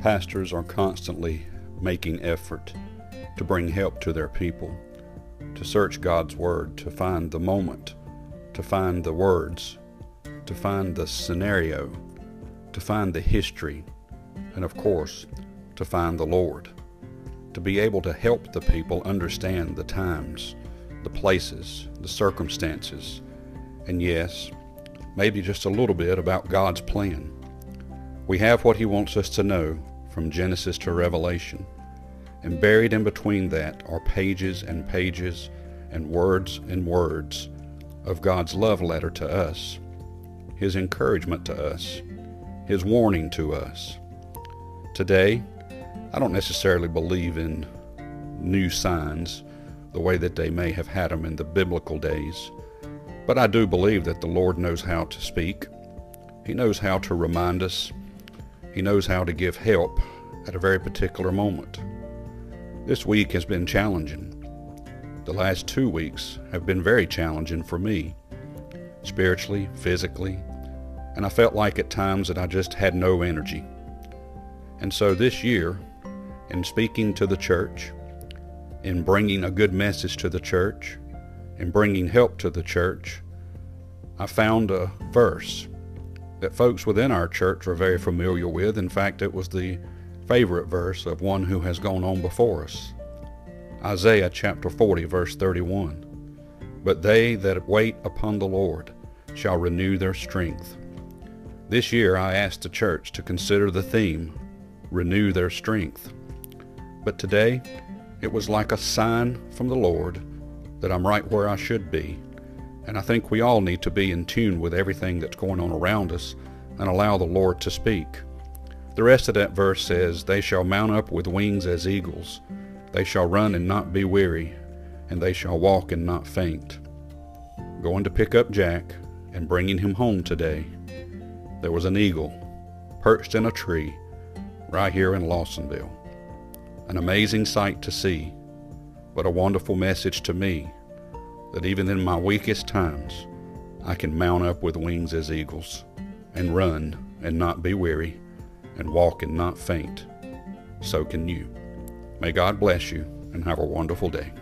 Pastors are constantly making effort to bring help to their people, to search God's Word, to find the moment, to find the words, to find the scenario, to find the history, and of course, to find the Lord, to be able to help the people understand the times, the places, the circumstances, and yes, maybe just a little bit about God's plan. We have what He wants us to know from Genesis to Revelation, and buried in between that are pages and pages and words and words of God's love letter to us, His encouragement to us, His warning to us. Today, I don't necessarily believe in new signs the way that they may have had them in the biblical days, but I do believe that the Lord knows how to speak. He knows how to remind us. He knows how to give help at a very particular moment. This week has been challenging. The last two weeks have been very challenging for me, spiritually, physically, and I felt like at times that I just had no energy. And so this year, in speaking to the church, in bringing a good message to the church, in bringing help to the church, I found a verse that folks within our church are very familiar with. In fact, it was the favorite verse of one who has gone on before us. Isaiah chapter 40, verse 31. But they that wait upon the Lord shall renew their strength. This year I asked the church to consider the theme, Renew Their Strength. But today, it was like a sign from the Lord that I'm right where I should be. And I think we all need to be in tune with everything that's going on around us and allow the Lord to speak. The rest of that verse says, They shall mount up with wings as eagles. They shall run and not be weary, and they shall walk and not faint. Going to pick up Jack and bringing him home today, there was an eagle perched in a tree right here in Lawsonville. An amazing sight to see, but a wonderful message to me that even in my weakest times, I can mount up with wings as eagles and run and not be weary and walk and not faint. So can you. May God bless you and have a wonderful day.